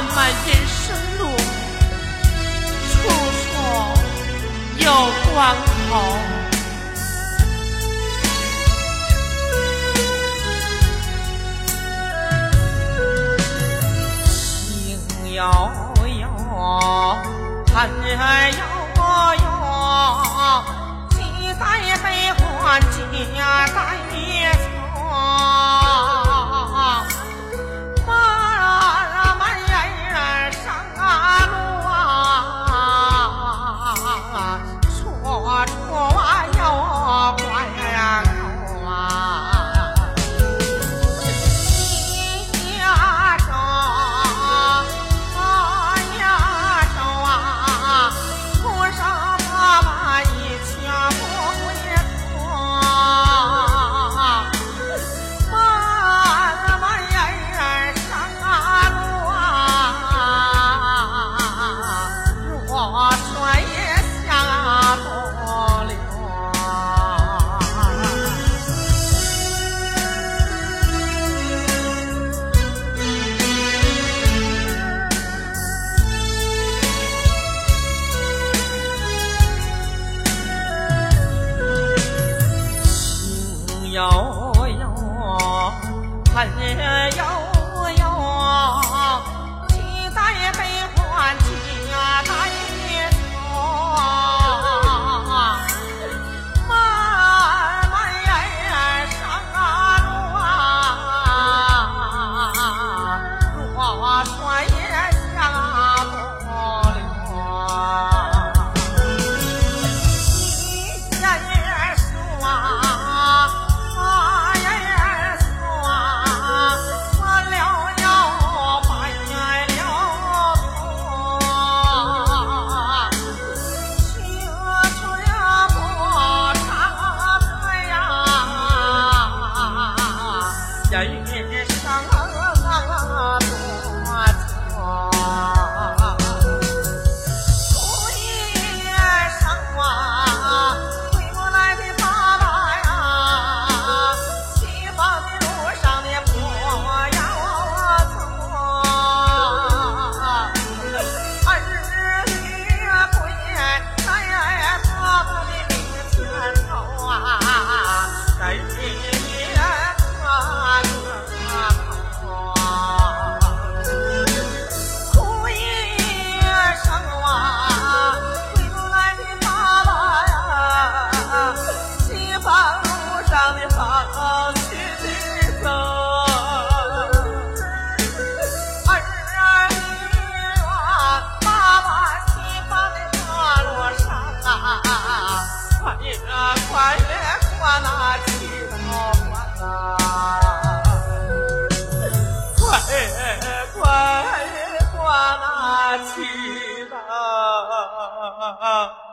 漫漫人生路，处处有关口。情悠悠，恨哎，呀。 ใจเองทั้ตัว 啊，关。